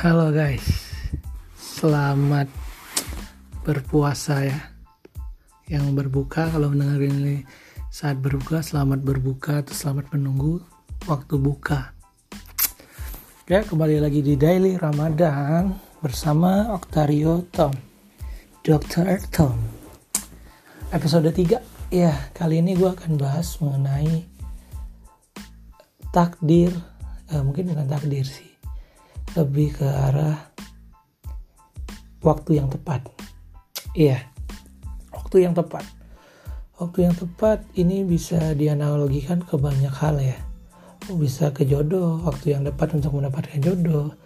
Halo guys, selamat berpuasa ya. Yang berbuka kalau mendengarin ini saat berbuka, selamat berbuka atau selamat menunggu waktu buka. Ya, kembali lagi di Daily Ramadan bersama Octario Tom. Dr. Tom. Episode 3. Ya, kali ini gue akan bahas mengenai takdir, eh, mungkin bukan takdir sih lebih ke arah waktu yang tepat. Iya, waktu yang tepat. Waktu yang tepat ini bisa dianalogikan ke banyak hal ya. Bisa ke jodoh, waktu yang tepat untuk mendapatkan jodoh.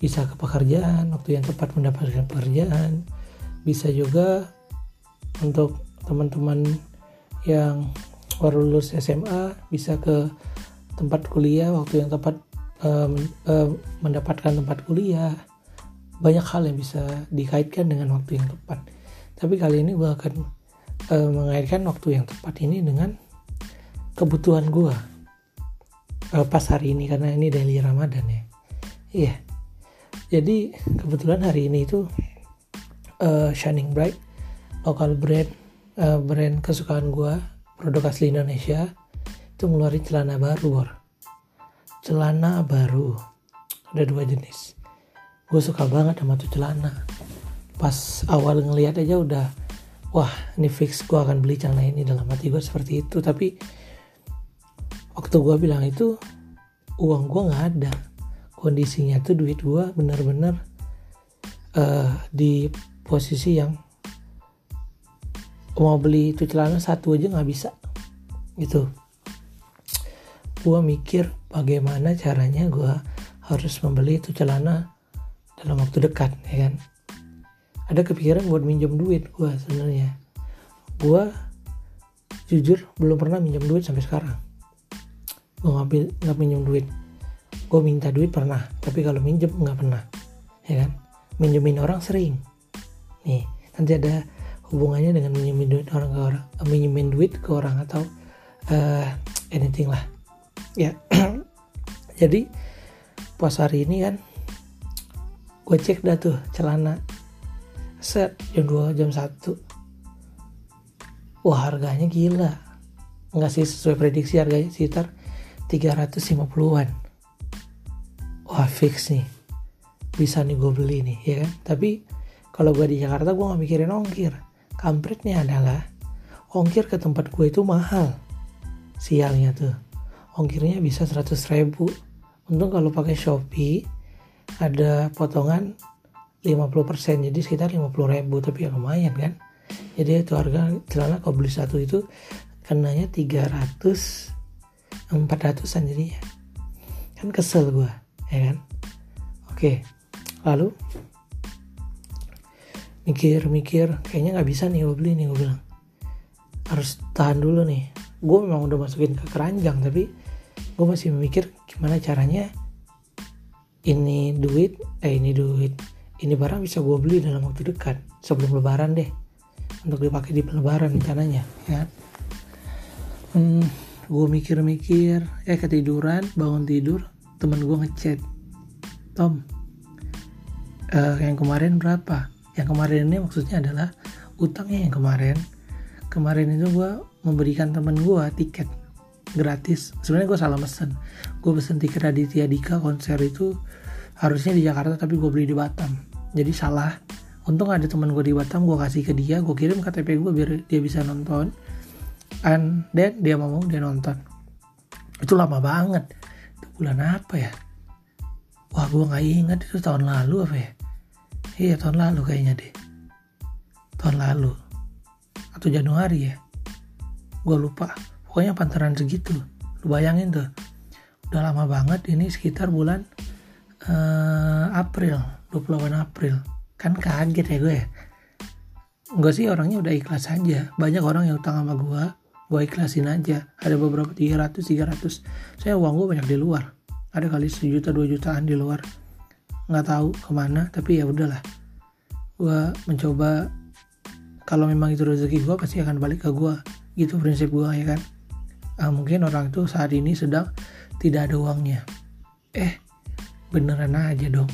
Bisa ke pekerjaan, waktu yang tepat mendapatkan pekerjaan. Bisa juga untuk teman-teman yang baru lulus SMA bisa ke tempat kuliah waktu yang tepat um, um, mendapatkan tempat kuliah. Banyak hal yang bisa dikaitkan dengan waktu yang tepat. Tapi kali ini gue akan um, mengaitkan waktu yang tepat ini dengan kebutuhan gue uh, pas hari ini karena ini daily ramadan ya. Iya. Yeah. jadi kebetulan hari ini itu uh, shining bright lokal brand uh, brand kesukaan gue produk asli Indonesia itu ngeluarin celana baru bor celana baru. Ada dua jenis. Gue suka banget sama tuh celana. Pas awal ngelihat aja udah wah ini fix gue akan beli celana ini. Dalam hati gue seperti itu. Tapi waktu gue bilang itu uang gue nggak ada. Kondisinya tuh duit gue bener-bener uh, di posisi yang mau beli itu celana satu aja nggak bisa. Gitu. Gue mikir bagaimana caranya gue harus membeli itu celana dalam waktu dekat ya kan? Ada kepikiran buat minjem duit gue sebenarnya. Gue jujur belum pernah minjem duit sampai sekarang. Gue ngambil nggak minjem duit. Gue minta duit pernah tapi kalau minjem nggak pernah ya kan? Minjemin orang sering. Nih nanti ada hubungannya dengan minjemin duit orang ke orang minjemin duit ke orang atau uh, anything lah. Ya jadi pas hari ini kan gue cek dah tuh celana. Set jam 2 jam 1 wah harganya gila. Nggak sih sesuai prediksi harganya sekitar 350-an wah fix nih. Bisa nih gue beli nih ya kan? Tapi kalau gue di Jakarta gue gak mikirin ongkir. Kampretnya adalah ongkir ke tempat gue itu mahal. Sialnya tuh ongkirnya bisa 100 ribu untung kalau pakai Shopee ada potongan 50% jadi sekitar 50 ribu tapi ya lumayan kan. Jadi itu harga celana kalau beli satu itu kenanya 300 400an jadinya. Kan kesel gue ya kan? Oke lalu mikir-mikir kayaknya nggak bisa nih gue beli nih gue bilang. Harus tahan dulu nih. Gue memang udah masukin ke keranjang tapi gue masih memikir gimana caranya ini duit eh ini duit ini barang bisa gue beli dalam waktu dekat sebelum lebaran deh. Untuk dipakai di lebaran rencananya ya. Hmm, gue mikir-mikir eh ketiduran bangun tidur temen gue ngechat. Tom uh, yang kemarin berapa? Yang kemarin ini maksudnya adalah utangnya yang kemarin. Kemarin itu gue memberikan temen gue tiket gratis. Sebenarnya gue salah mesen. Gue pesen tiket Raditya Dika konser itu harusnya di Jakarta tapi gue beli di Batam. Jadi salah. Untung ada teman gue di Batam gue kasih ke dia gue kirim KTP gue biar dia bisa nonton. And then dia mau dia nonton. Itu lama banget. Itu bulan apa ya? Wah gue nggak ingat itu tahun lalu apa ya? Iya tahun lalu kayaknya deh. Tahun lalu. Atau Januari ya? Gue lupa pokoknya pantaran segitu lu bayangin tuh. Udah lama banget ini sekitar bulan uh, April 28 April. Kan kaget ya gue ya. Enggak sih orangnya udah ikhlas aja. Banyak orang yang utang sama gue gue ikhlasin aja. Ada beberapa 300 300 saya uang gue banyak di luar. Ada kali sejuta dua jutaan di luar. Nggak tahu ke mana tapi ya udahlah. Gue mencoba kalau memang itu rezeki gue pasti akan balik ke gue gitu prinsip gue ya kan uh, mungkin orang itu saat ini sedang tidak ada uangnya. Eh beneran aja dong.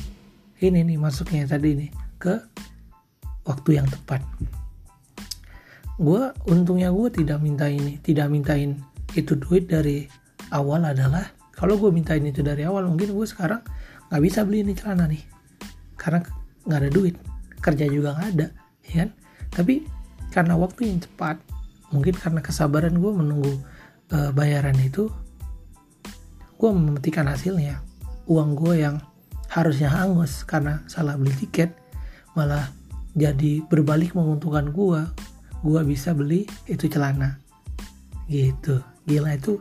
Ini nih masuknya tadi nih ke waktu yang tepat. Gue untungnya gue tidak minta ini tidak mintain itu duit dari awal adalah kalau gue mintain itu dari awal mungkin gue sekarang nggak bisa beli ini celana nih. Karena nggak ada duit. Kerja juga nggak ada ya kan? Tapi karena waktu yang cepat mungkin karena kesabaran gue menunggu uh, bayaran itu gue memetikan hasilnya. Uang gue yang harusnya hangus karena salah beli tiket malah jadi berbalik menguntungkan gue gue bisa beli itu celana. Gitu. Gila itu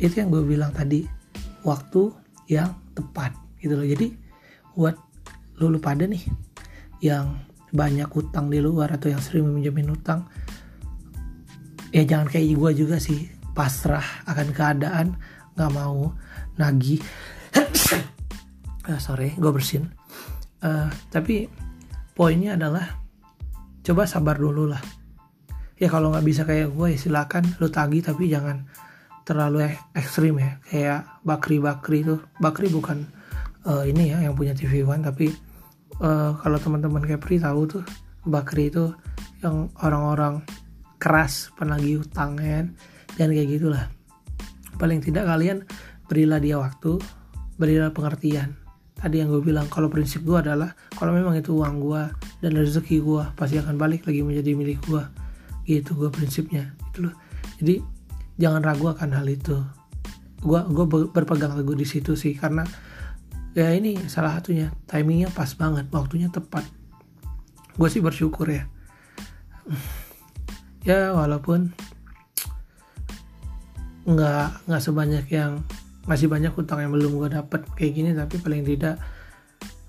itu yang gue bilang tadi waktu yang tepat. Gitu loh. Jadi buat lu, lu pada nih yang banyak utang di luar atau yang sering meminjamin utang ya jangan kayak gue juga sih pasrah akan keadaan nggak mau nagih. Uh, sorry gue bersin. Uh, tapi poinnya adalah coba sabar dulu lah. Ya kalau nggak bisa kayak gue ya silakan lo tagih tapi jangan terlalu ekstrim ya. Kayak Bakri Bakri itu Bakri bukan uh, ini ya yang punya TV One tapi uh, kalau teman-teman Kepri tahu tuh Bakri itu yang orang-orang keras penagih utang kan dan kayak gitulah. Paling tidak kalian berilah dia waktu berilah pengertian. Tadi yang gue bilang kalau prinsip gue adalah kalau memang itu uang gue dan rezeki gue pasti akan balik lagi menjadi milik gue gitu gue prinsipnya. Itu loh. Jadi jangan ragu akan hal itu. Gue gue berpegang teguh di situ sih karena ya ini salah satunya timingnya pas banget waktunya tepat. Gue sih bersyukur ya. Ya walaupun nggak nggak sebanyak yang masih banyak utang yang belum gue dapet kayak gini tapi paling tidak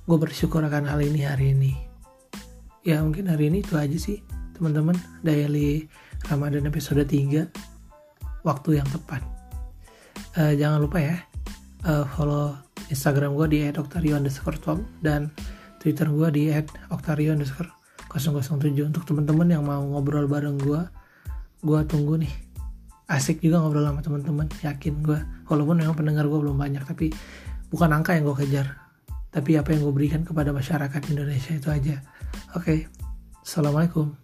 gue bersyukur akan hal ini hari ini. Ya mungkin hari ini itu aja sih teman-teman. Daily Ramadan episode 3 waktu yang tepat. Uh, jangan lupa ya uh, follow Instagram gue di @octario underscore tom dan Twitter gue di @octario underscore 007 untuk teman-teman yang mau ngobrol bareng gue gue tunggu nih asik juga ngobrol sama teman-teman yakin gue walaupun memang pendengar gue belum banyak tapi bukan angka yang gue kejar. Tapi apa yang gue berikan kepada masyarakat Indonesia itu aja. Oke okay. assalamualaikum